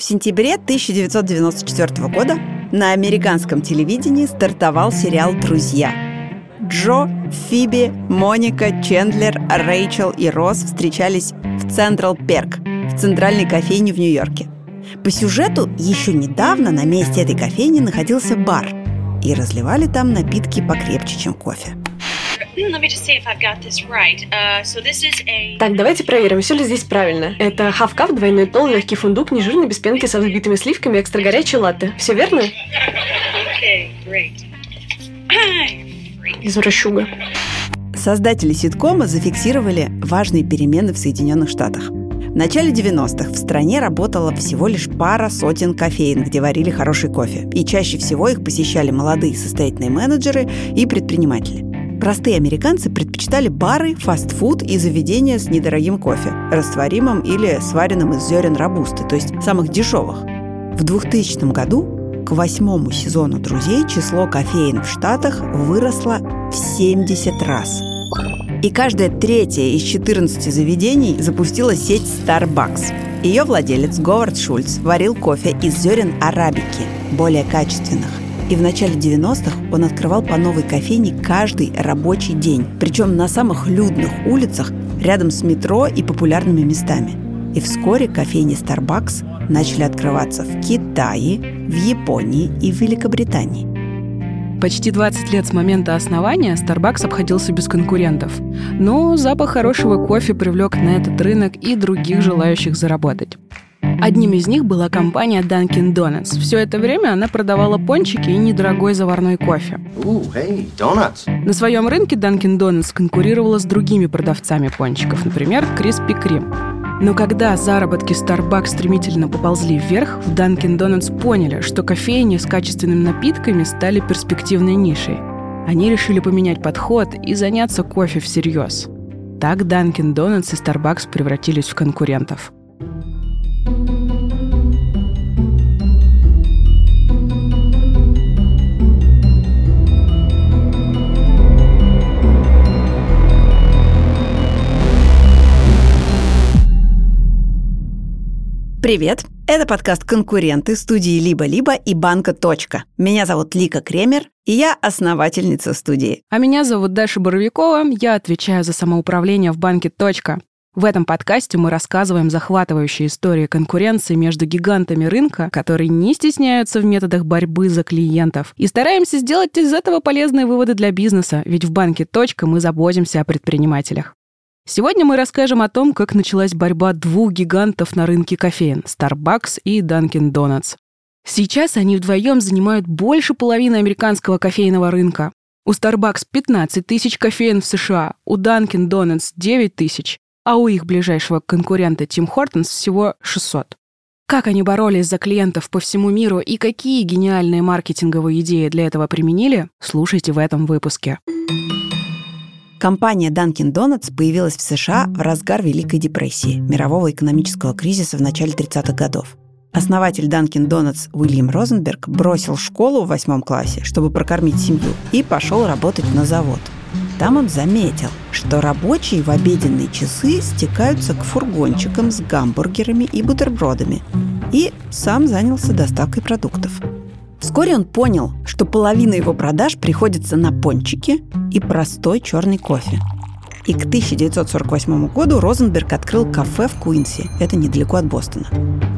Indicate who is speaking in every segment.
Speaker 1: В сентябре 1994 года на американском телевидении стартовал сериал «Друзья». Джо, Фиби, Моника, Чендлер, Рэйчел и Росс встречались в Централ Перк, в центральной кофейне в Нью-Йорке. По сюжету еще недавно на месте этой кофейни находился бар, и разливали там напитки покрепче, чем кофе.
Speaker 2: Так, давайте проверим, все ли здесь правильно. Это cup, двойной тол, легкий фундук, нежирный, без пенки, со взбитыми сливками, экстра горячий латте. Все верно? Извращуга.
Speaker 1: Создатели ситкома зафиксировали важные перемены в Соединенных Штатах. В начале 90-х в стране работала всего лишь пара сотен кофеин, где варили хороший кофе. И чаще всего их посещали молодые состоятельные менеджеры и предприниматели. Простые американцы предпочитали бары, фастфуд и заведения с недорогим кофе, растворимым или сваренным из зерен рабусты, то есть самых дешевых. В 2000 году к восьмому сезону «Друзей» число кофеин в Штатах выросло в 70 раз. И каждое третье из 14 заведений запустила сеть Starbucks. Ее владелец Говард Шульц варил кофе из зерен арабики, более качественных – и в начале 90-х он открывал по новой кофейне каждый рабочий день, причем на самых людных улицах рядом с метро и популярными местами. И вскоре кофейни Starbucks начали открываться в Китае, в Японии и в Великобритании.
Speaker 3: Почти 20 лет с момента основания Starbucks обходился без конкурентов. Но запах хорошего кофе привлек на этот рынок и других желающих заработать. Одним из них была компания Dunkin' Donuts. Все это время она продавала пончики и недорогой заварной кофе.
Speaker 4: Ooh, hey,
Speaker 3: На своем рынке Dunkin' Donuts конкурировала с другими продавцами пончиков, например, Krispy Kreme. Но когда заработки Starbucks стремительно поползли вверх, в Dunkin' Donuts поняли, что кофейни с качественными напитками стали перспективной нишей. Они решили поменять подход и заняться кофе всерьез. Так Dunkin' Donuts и Starbucks превратились в конкурентов.
Speaker 1: Привет! Это подкаст «Конкуренты» студии «Либо-либо» и банка «Точка». Меня зовут Лика Кремер, и я основательница студии.
Speaker 3: А меня зовут Даша Боровикова, я отвечаю за самоуправление в банке «Точка». В этом подкасте мы рассказываем захватывающие истории конкуренции между гигантами рынка, которые не стесняются в методах борьбы за клиентов, и стараемся сделать из этого полезные выводы для бизнеса, ведь в банке «Точка» мы заботимся о предпринимателях. Сегодня мы расскажем о том, как началась борьба двух гигантов на рынке кофеин – Starbucks и Dunkin' Donuts. Сейчас они вдвоем занимают больше половины американского кофейного рынка. У Starbucks 15 тысяч кофеин в США, у Dunkin' Donuts 9 тысяч, а у их ближайшего конкурента Tim Hortons всего 600. Как они боролись за клиентов по всему миру и какие гениальные маркетинговые идеи для этого применили, слушайте в этом выпуске.
Speaker 1: Компания Dunkin' Donuts появилась в США в разгар Великой депрессии, мирового экономического кризиса в начале 30-х годов. Основатель Dunkin' Donuts Уильям Розенберг бросил школу в восьмом классе, чтобы прокормить семью, и пошел работать на завод. Там он заметил, что рабочие в обеденные часы стекаются к фургончикам с гамбургерами и бутербродами, и сам занялся доставкой продуктов – Вскоре он понял, что половина его продаж приходится на пончики и простой черный кофе. И к 1948 году Розенберг открыл кафе в Куинси, это недалеко от Бостона.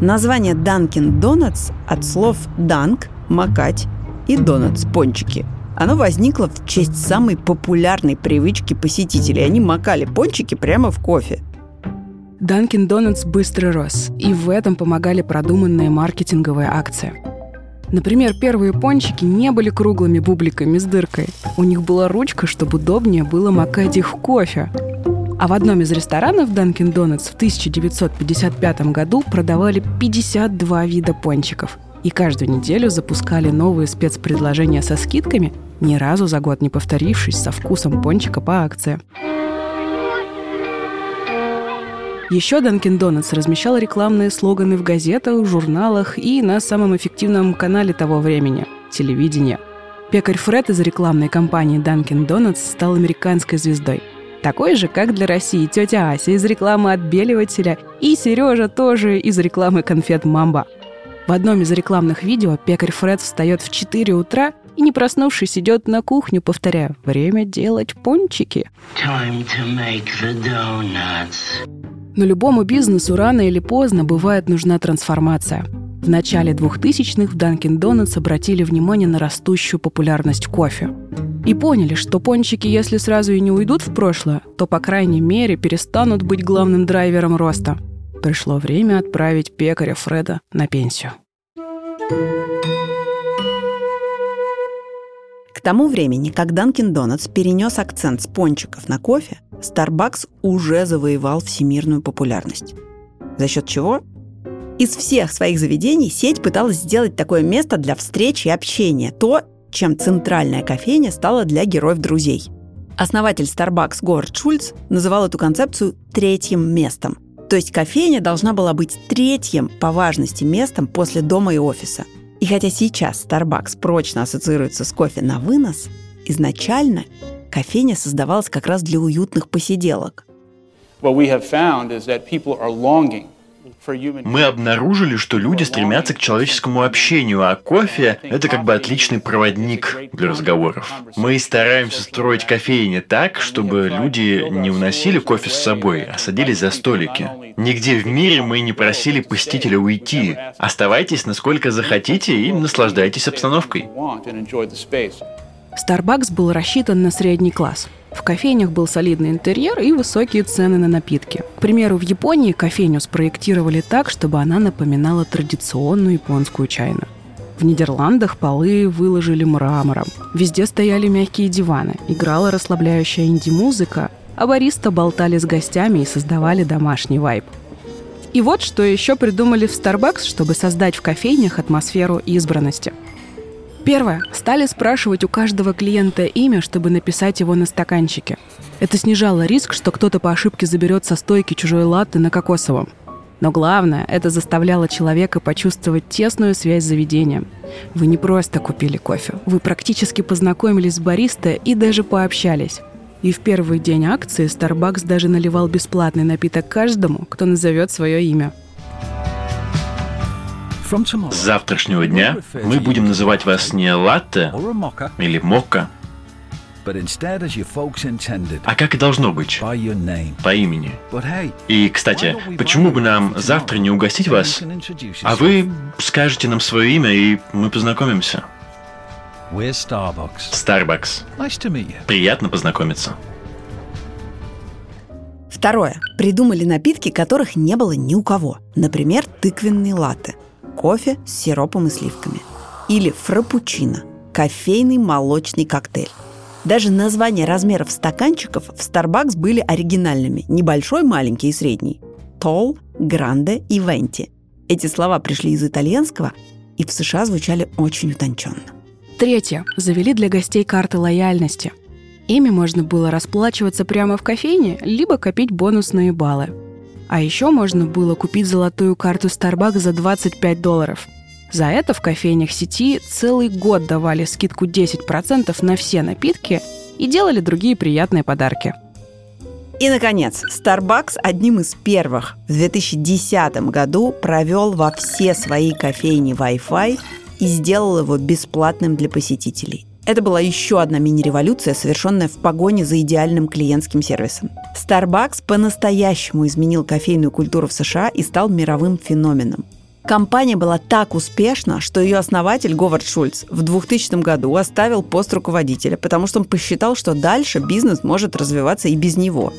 Speaker 1: Название Dunkin' Donuts от слов «данк» – «макать» и «донатс» – «пончики». Оно возникло в честь самой популярной привычки посетителей. Они макали пончики прямо в кофе.
Speaker 3: Dunkin' Donuts быстро рос, и в этом помогали продуманные маркетинговые акции – Например, первые пончики не были круглыми бубликами с дыркой. У них была ручка, чтобы удобнее было макать их в кофе. А в одном из ресторанов Dunkin' Donuts в 1955 году продавали 52 вида пончиков. И каждую неделю запускали новые спецпредложения со скидками, ни разу за год не повторившись со вкусом пончика по акции. Еще Dunkin' Donuts размещал рекламные слоганы в газетах, журналах и на самом эффективном канале того времени – телевидение. Пекарь Фред из рекламной кампании Dunkin' Donuts стал американской звездой. Такой же, как для России тетя Ася из рекламы отбеливателя и Сережа тоже из рекламы конфет «Мамба». В одном из рекламных видео пекарь Фред встает в 4 утра и, не проснувшись, идет на кухню, повторяя «Время делать пончики». Но любому бизнесу рано или поздно бывает нужна трансформация. В начале 2000-х в Dunkin' Donuts обратили внимание на растущую популярность кофе. И поняли, что пончики, если сразу и не уйдут в прошлое, то, по крайней мере, перестанут быть главным драйвером роста. Пришло время отправить пекаря Фреда на пенсию.
Speaker 1: К тому времени, как Dunkin' Donuts перенес акцент с пончиков на кофе, Starbucks уже завоевал всемирную популярность. За счет чего? Из всех своих заведений сеть пыталась сделать такое место для встреч и общения, то, чем центральная кофейня стала для героев-друзей. Основатель Starbucks Говард Шульц называл эту концепцию «третьим местом». То есть кофейня должна была быть третьим по важности местом после дома и офиса. И хотя сейчас Starbucks прочно ассоциируется с кофе на вынос, изначально кофейня создавалась как раз для уютных посиделок. What we have found is that people are longing
Speaker 4: мы обнаружили, что люди стремятся к человеческому общению, а кофе – это как бы отличный проводник для разговоров. Мы стараемся строить кофейни так, чтобы люди не уносили кофе с собой, а садились за столики. Нигде в мире мы не просили посетителя уйти. Оставайтесь насколько захотите и наслаждайтесь обстановкой.
Speaker 3: Starbucks был рассчитан на средний класс. В кофейнях был солидный интерьер и высокие цены на напитки. К примеру, в Японии кофейню спроектировали так, чтобы она напоминала традиционную японскую чайную. В Нидерландах полы выложили мрамором. Везде стояли мягкие диваны, играла расслабляющая инди-музыка, а бариста болтали с гостями и создавали домашний вайб. И вот что еще придумали в Starbucks, чтобы создать в кофейнях атмосферу избранности – Первое. Стали спрашивать у каждого клиента имя, чтобы написать его на стаканчике. Это снижало риск, что кто-то по ошибке заберет со стойки чужой латте на кокосовом. Но главное, это заставляло человека почувствовать тесную связь с заведением. Вы не просто купили кофе, вы практически познакомились с бариста и даже пообщались. И в первый день акции Starbucks даже наливал бесплатный напиток каждому, кто назовет свое имя –
Speaker 4: с завтрашнего дня мы будем называть вас не латте или мокко, а как и должно быть, по имени. И, кстати, почему бы нам завтра не угостить вас, а вы скажете нам свое имя, и мы познакомимся. Starbucks. Приятно познакомиться.
Speaker 1: Второе. Придумали напитки, которых не было ни у кого. Например, тыквенные латы кофе с сиропом и сливками. Или фрапучино – кофейный молочный коктейль. Даже названия размеров стаканчиков в Starbucks были оригинальными. Небольшой, маленький и средний. Tall, Grande и Venti. Эти слова пришли из итальянского и в США звучали очень утонченно.
Speaker 3: Третье. Завели для гостей карты лояльности. Ими можно было расплачиваться прямо в кофейне, либо копить бонусные баллы. А еще можно было купить золотую карту Starbucks за 25 долларов. За это в кофейнях сети целый год давали скидку 10% на все напитки и делали другие приятные подарки.
Speaker 1: И, наконец, Starbucks одним из первых в 2010 году провел во все свои кофейни Wi-Fi и сделал его бесплатным для посетителей. Это была еще одна мини-революция, совершенная в погоне за идеальным клиентским сервисом. Starbucks по-настоящему изменил кофейную культуру в США и стал мировым феноменом. Компания была так успешна, что ее основатель Говард Шульц в 2000 году оставил пост руководителя, потому что он посчитал, что дальше бизнес может развиваться и без него.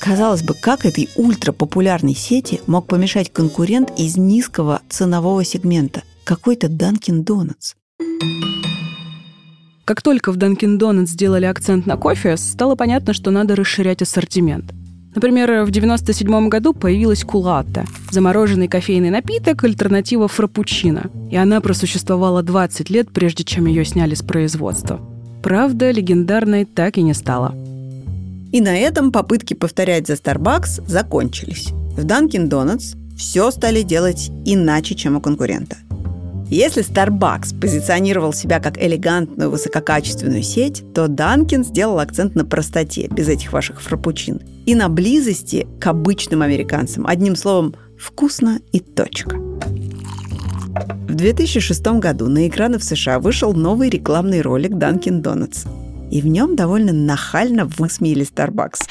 Speaker 1: Казалось бы, как этой ультрапопулярной сети мог помешать конкурент из низкого ценового сегмента? Какой-то Dunkin' Donuts.
Speaker 3: Как только в Dunkin' Donuts сделали акцент на кофе, стало понятно, что надо расширять ассортимент. Например, в 1997 году появилась кулатта – замороженный кофейный напиток, альтернатива фрапучино. И она просуществовала 20 лет, прежде чем ее сняли с производства. Правда, легендарной так и не стала.
Speaker 1: И на этом попытки повторять за Starbucks закончились. В Dunkin' Donuts все стали делать иначе, чем у конкурента – если Starbucks позиционировал себя как элегантную высококачественную сеть, то Dunkin' сделал акцент на простоте, без этих ваших фрапучин, и на близости к обычным американцам. Одним словом, вкусно и точка. В 2006 году на экраны в США вышел новый рекламный ролик Dunkin' Donuts. И в нем довольно нахально высмеяли Starbucks.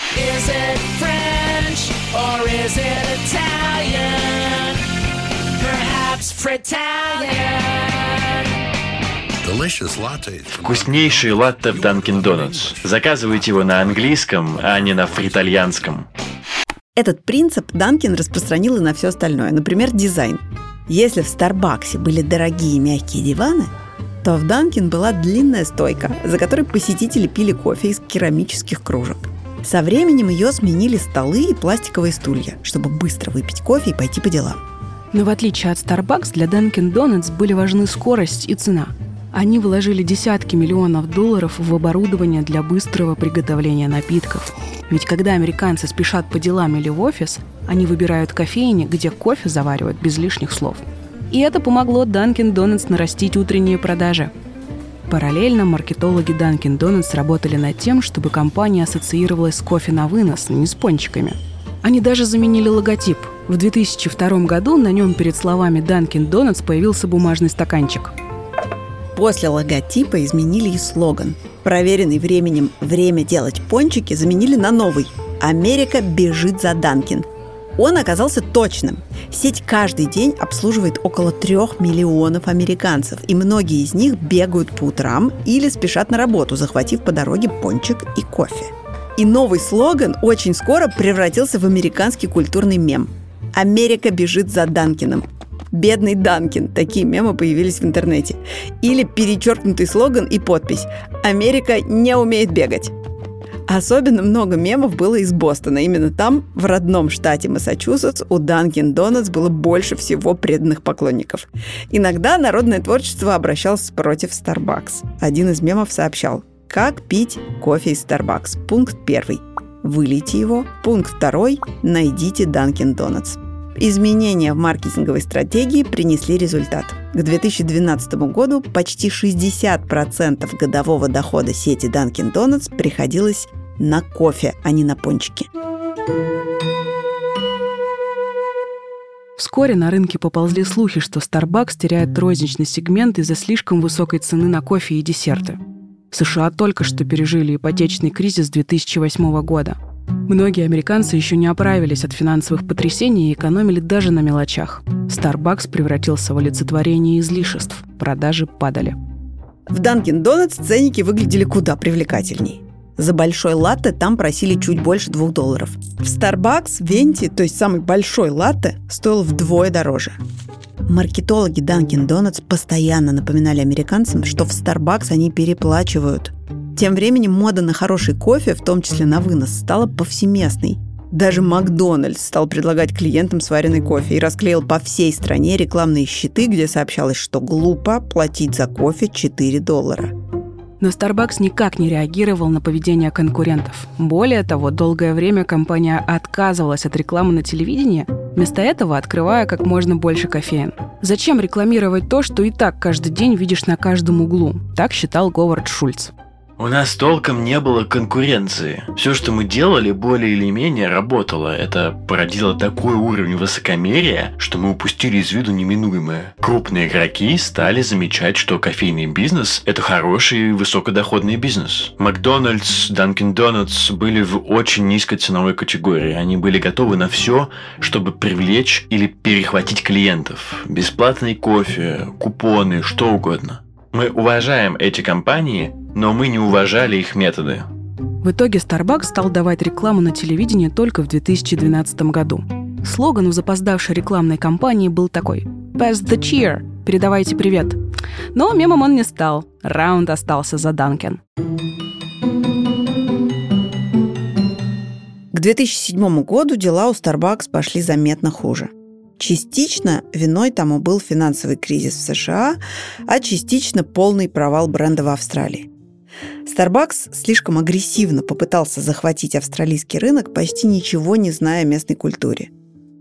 Speaker 4: Вкуснейший латте в Dunkin' Donuts. Заказывайте его на английском, а не на фритальянском.
Speaker 1: Этот принцип Данкин распространил и на все остальное. Например, дизайн. Если в Старбаксе были дорогие мягкие диваны, то в Данкин была длинная стойка, за которой посетители пили кофе из керамических кружек. Со временем ее сменили столы и пластиковые стулья, чтобы быстро выпить кофе и пойти по делам.
Speaker 3: Но в отличие от Starbucks, для Dunkin' Donuts были важны скорость и цена. Они вложили десятки миллионов долларов в оборудование для быстрого приготовления напитков. Ведь когда американцы спешат по делам или в офис, они выбирают кофейни, где кофе заваривают без лишних слов. И это помогло Dunkin' Donuts нарастить утренние продажи. Параллельно маркетологи Dunkin' Donuts работали над тем, чтобы компания ассоциировалась с кофе на вынос, не с пончиками. Они даже заменили логотип – в 2002 году на нем перед словами Dunkin' Donuts появился бумажный стаканчик.
Speaker 1: После логотипа изменили и слоган. Проверенный временем «Время делать пончики» заменили на новый «Америка бежит за Данкин». Он оказался точным. Сеть каждый день обслуживает около трех миллионов американцев, и многие из них бегают по утрам или спешат на работу, захватив по дороге пончик и кофе. И новый слоган очень скоро превратился в американский культурный мем – Америка бежит за Данкином. Бедный Данкин. Такие мемы появились в интернете. Или перечеркнутый слоган и подпись «Америка не умеет бегать». Особенно много мемов было из Бостона. Именно там, в родном штате Массачусетс, у Данкин Донатс было больше всего преданных поклонников. Иногда народное творчество обращалось против Starbucks. Один из мемов сообщал «Как пить кофе из Starbucks?» Пункт первый. Вылейте его. Пункт второй. Найдите Donuts. Изменения в маркетинговой стратегии принесли результат. К 2012 году почти 60% годового дохода сети Dunkin' Donuts приходилось на кофе, а не на пончики.
Speaker 3: Вскоре на рынке поползли слухи, что Starbucks теряет розничный сегмент из-за слишком высокой цены на кофе и десерты. США только что пережили ипотечный кризис 2008 года. Многие американцы еще не оправились от финансовых потрясений и экономили даже на мелочах. Starbucks превратился в олицетворение излишеств. Продажи падали.
Speaker 1: В Dunkin' Donuts ценники выглядели куда привлекательней. За большой латте там просили чуть больше двух долларов. В Starbucks венти, то есть самый большой латте, стоил вдвое дороже. Маркетологи Dunkin' Donuts постоянно напоминали американцам, что в Starbucks они переплачивают. Тем временем мода на хороший кофе, в том числе на вынос, стала повсеместной. Даже Макдональдс стал предлагать клиентам сваренный кофе и расклеил по всей стране рекламные щиты, где сообщалось, что глупо платить за кофе 4 доллара.
Speaker 3: Но Starbucks никак не реагировал на поведение конкурентов. Более того, долгое время компания отказывалась от рекламы на телевидении, вместо этого открывая как можно больше кофеин. Зачем рекламировать то, что и так каждый день видишь на каждом углу? Так считал Говард Шульц.
Speaker 4: У нас толком не было конкуренции. Все, что мы делали, более или менее работало. Это породило такой уровень высокомерия, что мы упустили из виду неминуемое. Крупные игроки стали замечать, что кофейный бизнес – это хороший и высокодоходный бизнес. Макдональдс, Данкин Донатс были в очень низкой ценовой категории. Они были готовы на все, чтобы привлечь или перехватить клиентов. Бесплатный кофе, купоны, что угодно. Мы уважаем эти компании, но мы не уважали их методы.
Speaker 3: В итоге Starbucks стал давать рекламу на телевидении только в 2012 году. Слоган у запоздавшей рекламной кампании был такой «Pass the cheer» – «Передавайте привет». Но мемом он не стал. Раунд остался за Данкен.
Speaker 1: К 2007 году дела у Starbucks пошли заметно хуже. Частично виной тому был финансовый кризис в США, а частично полный провал бренда в Австралии. Starbucks слишком агрессивно попытался захватить австралийский рынок, почти ничего не зная о местной культуре.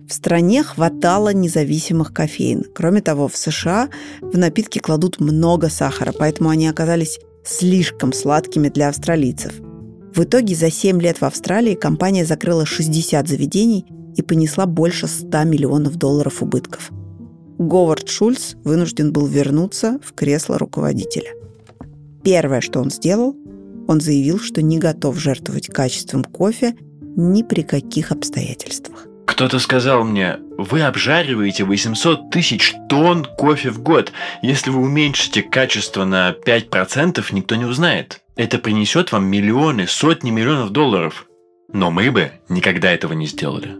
Speaker 1: В стране хватало независимых кофеин. Кроме того, в США в напитки кладут много сахара, поэтому они оказались слишком сладкими для австралийцев. В итоге за 7 лет в Австралии компания закрыла 60 заведений и понесла больше 100 миллионов долларов убытков. Говард Шульц вынужден был вернуться в кресло руководителя. Первое, что он сделал, он заявил, что не готов жертвовать качеством кофе ни при каких обстоятельствах.
Speaker 4: Кто-то сказал мне, вы обжариваете 800 тысяч тонн кофе в год. Если вы уменьшите качество на 5%, никто не узнает. Это принесет вам миллионы, сотни миллионов долларов. Но мы бы никогда этого не сделали.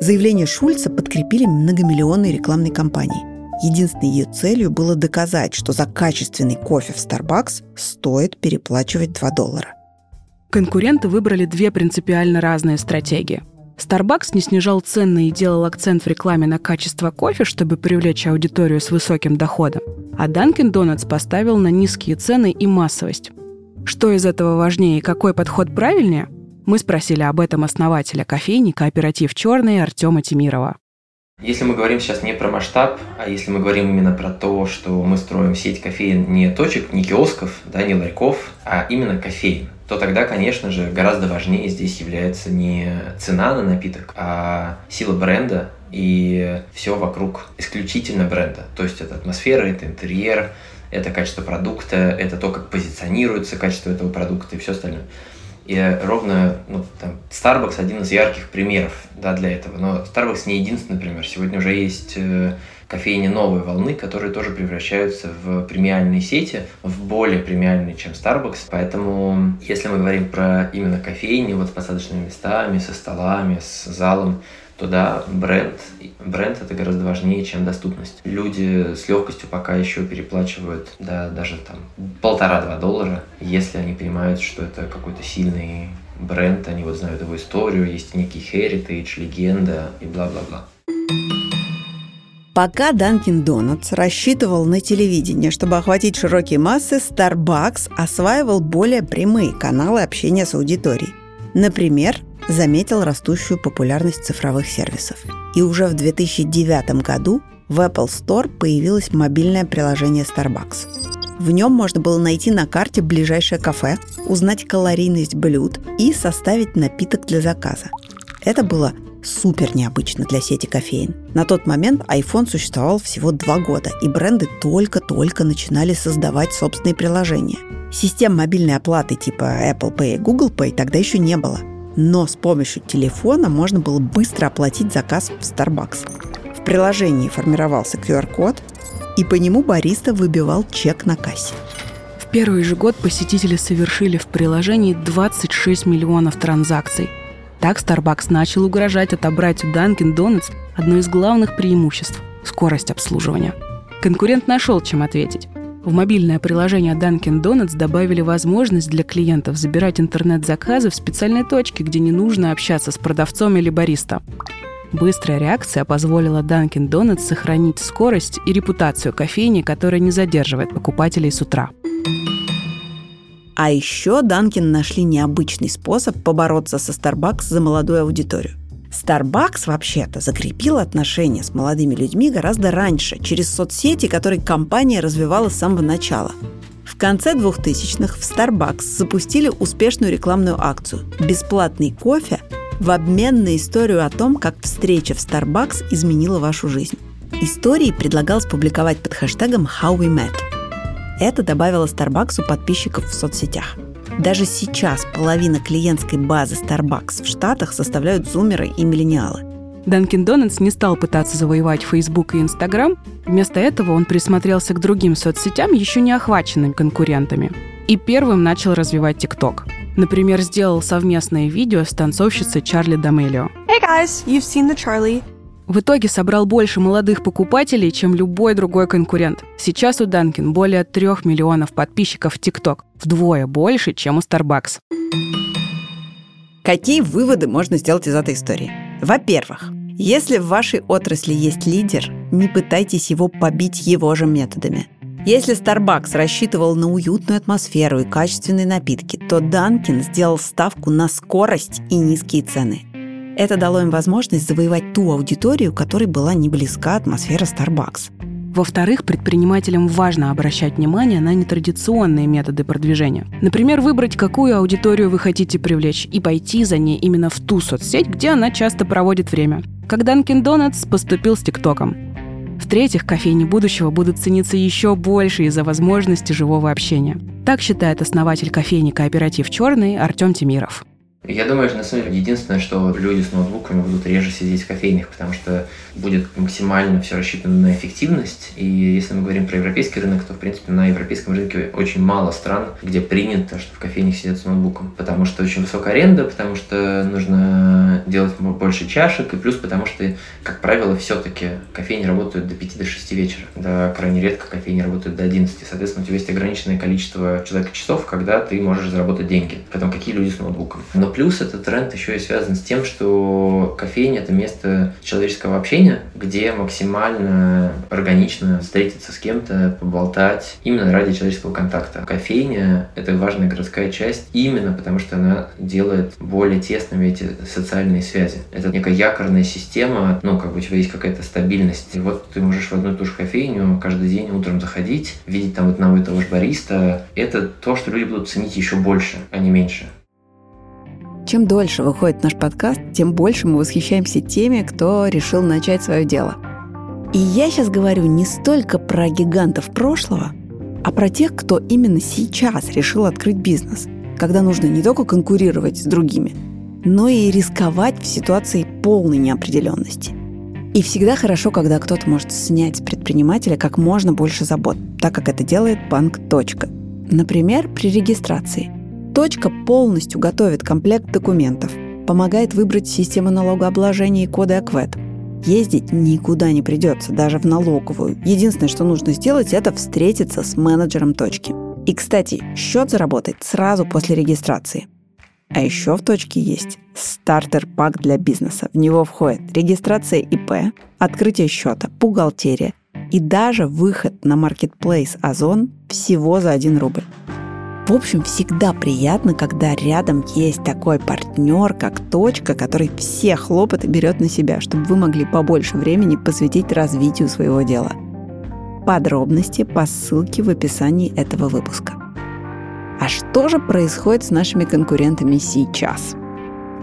Speaker 1: Заявление Шульца подкрепили многомиллионной рекламной кампанией. Единственной ее целью было доказать, что за качественный кофе в Starbucks стоит переплачивать 2 доллара.
Speaker 3: Конкуренты выбрали две принципиально разные стратегии. Starbucks не снижал цены и делал акцент в рекламе на качество кофе, чтобы привлечь аудиторию с высоким доходом, а Dunkin' Donuts поставил на низкие цены и массовость. Что из этого важнее и какой подход правильнее? Мы спросили об этом основателя кофейни «Кооператив Черный» Артема Тимирова.
Speaker 5: Если мы говорим сейчас не про масштаб, а если мы говорим именно про то, что мы строим сеть кофеин не точек, не киосков, да, не ларьков, а именно кофеин, то тогда, конечно же, гораздо важнее здесь является не цена на напиток, а сила бренда и все вокруг исключительно бренда. То есть это атмосфера, это интерьер, это качество продукта, это то, как позиционируется качество этого продукта и все остальное. И ровно ну, там, Starbucks один из ярких примеров да, для этого. Но Starbucks не единственный пример. Сегодня уже есть э, кофейни новой волны, которые тоже превращаются в премиальные сети, в более премиальные, чем Starbucks. Поэтому, если мы говорим про именно кофейни, вот с посадочными местами, со столами, с залом, то да, бренд, бренд это гораздо важнее, чем доступность. Люди с легкостью пока еще переплачивают да, даже там полтора-два доллара, если они понимают, что это какой-то сильный бренд, они вот знают его историю, есть некий heritage, легенда и бла-бла-бла.
Speaker 1: Пока Dunkin' Donuts рассчитывал на телевидение, чтобы охватить широкие массы, Starbucks осваивал более прямые каналы общения с аудиторией. Например, заметил растущую популярность цифровых сервисов. И уже в 2009 году в Apple Store появилось мобильное приложение Starbucks. В нем можно было найти на карте ближайшее кафе, узнать калорийность блюд и составить напиток для заказа. Это было супер необычно для сети кофеин. На тот момент iPhone существовал всего два года, и бренды только-только начинали создавать собственные приложения. Систем мобильной оплаты типа Apple Pay и Google Pay тогда еще не было но с помощью телефона можно было быстро оплатить заказ в Starbucks. В приложении формировался QR-код, и по нему бариста выбивал чек на кассе.
Speaker 3: В первый же год посетители совершили в приложении 26 миллионов транзакций. Так Starbucks начал угрожать отобрать у Dunkin' Donuts одно из главных преимуществ – скорость обслуживания. Конкурент нашел, чем ответить. В мобильное приложение Dunkin' Donuts добавили возможность для клиентов забирать интернет-заказы в специальной точке, где не нужно общаться с продавцом или бариста. Быстрая реакция позволила Dunkin' Donuts сохранить скорость и репутацию кофейни, которая не задерживает покупателей с утра.
Speaker 1: А еще Dunkin' нашли необычный способ побороться со Starbucks за молодую аудиторию. Starbucks вообще-то закрепил отношения с молодыми людьми гораздо раньше, через соцсети, которые компания развивала с самого начала. В конце 2000-х в Starbucks запустили успешную рекламную акцию «Бесплатный кофе» в обмен на историю о том, как встреча в Starbucks изменила вашу жизнь. Истории предлагалось публиковать под хэштегом «How we met». Это добавило Starbucks подписчиков в соцсетях – даже сейчас половина клиентской базы Starbucks в Штатах составляют зумеры и миллениалы.
Speaker 3: Данкин Дональдс не стал пытаться завоевать Facebook и Instagram. Вместо этого он присмотрелся к другим соцсетям, еще не охваченным конкурентами. И первым начал развивать TikTok. Например, сделал совместное видео с танцовщицей Чарли Дамелио.
Speaker 2: Hey guys, you've seen the Charlie.
Speaker 3: В итоге собрал больше молодых покупателей, чем любой другой конкурент. Сейчас у Данкин более трех миллионов подписчиков в ТикТок, вдвое больше, чем у Starbucks.
Speaker 1: Какие выводы можно сделать из этой истории? Во-первых, если в вашей отрасли есть лидер, не пытайтесь его побить его же методами. Если Starbucks рассчитывал на уютную атмосферу и качественные напитки, то Dunkin' сделал ставку на скорость и низкие цены – это дало им возможность завоевать ту аудиторию, которой была не близка атмосфера Starbucks.
Speaker 3: Во-вторых, предпринимателям важно обращать внимание на нетрадиционные методы продвижения. Например, выбрать, какую аудиторию вы хотите привлечь, и пойти за ней именно в ту соцсеть, где она часто проводит время. Как Dunkin' Donuts поступил с ТикТоком. в-третьих, кофейни будущего будут цениться еще больше из-за возможности живого общения. Так считает основатель кофейни «Кооператив Черный» Артем Тимиров.
Speaker 5: Я думаю, что на самом деле единственное, что люди с ноутбуками будут реже сидеть в кофейнях, потому что будет максимально все рассчитано на эффективность. И если мы говорим про европейский рынок, то, в принципе, на европейском рынке очень мало стран, где принято, что в кофейнях сидят с ноутбуком. Потому что очень высокая аренда, потому что нужно делать больше чашек, и плюс потому что, как правило, все-таки кофейни работают до 5 до 6 вечера. Да, крайне редко кофейни работают до 11. Соответственно, у тебя есть ограниченное количество человека часов, когда ты можешь заработать деньги. Потом какие люди с ноутбуком. Но плюс этот тренд еще и связан с тем, что кофейня – это место человеческого общения, где максимально органично встретиться с кем-то, поболтать, именно ради человеческого контакта. Кофейня – это важная городская часть именно потому, что она делает более тесными эти социальные связи. Это некая якорная система, ну, как бы у тебя есть какая-то стабильность. И вот ты можешь в одну и ту же кофейню каждый день утром заходить, видеть там одного и того же бариста. Это то, что люди будут ценить еще больше, а не меньше.
Speaker 1: Чем дольше выходит наш подкаст, тем больше мы восхищаемся теми, кто решил начать свое дело. И я сейчас говорю не столько про гигантов прошлого, а про тех, кто именно сейчас решил открыть бизнес, когда нужно не только конкурировать с другими, но и рисковать в ситуации полной неопределенности. И всегда хорошо, когда кто-то может снять с предпринимателя как можно больше забот, так как это делает банк. Например, при регистрации – Точка полностью готовит комплект документов, помогает выбрать систему налогообложения и коды АКВЭД. Ездить никуда не придется, даже в налоговую. Единственное, что нужно сделать, это встретиться с менеджером точки. И, кстати, счет заработает сразу после регистрации. А еще в точке есть стартер-пак для бизнеса. В него входит регистрация ИП, открытие счета, бухгалтерия и даже выход на маркетплейс Озон всего за 1 рубль. В общем, всегда приятно, когда рядом есть такой партнер, как точка, который все хлопоты берет на себя, чтобы вы могли побольше времени посвятить развитию своего дела. Подробности по ссылке в описании этого выпуска. А что же происходит с нашими конкурентами сейчас?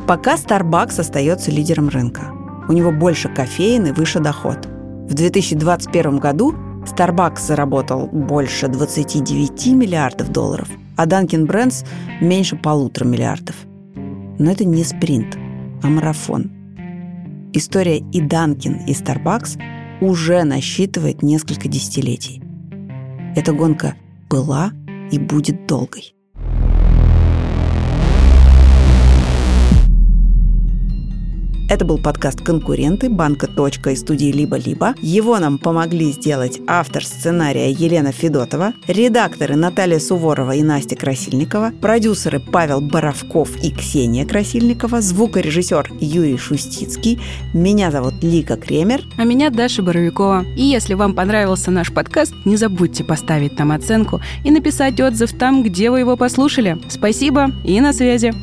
Speaker 1: Пока Starbucks остается лидером рынка. У него больше кофеин и выше доход. В 2021 году Starbucks заработал больше 29 миллиардов долларов – а Данкин Брэнс меньше полутора миллиардов. Но это не спринт, а марафон. История и Данкин, и Starbucks уже насчитывает несколько десятилетий. Эта гонка была и будет долгой. Это был подкаст «Конкуренты» банка «Точка» и студии «Либо-либо». Его нам помогли сделать автор сценария Елена Федотова, редакторы Наталья Суворова и Настя Красильникова, продюсеры Павел Боровков и Ксения Красильникова, звукорежиссер Юрий Шустицкий. Меня зовут Лика Кремер.
Speaker 3: А меня Даша Боровикова. И если вам понравился наш подкаст, не забудьте поставить нам оценку и написать отзыв там, где вы его послушали. Спасибо и на связи.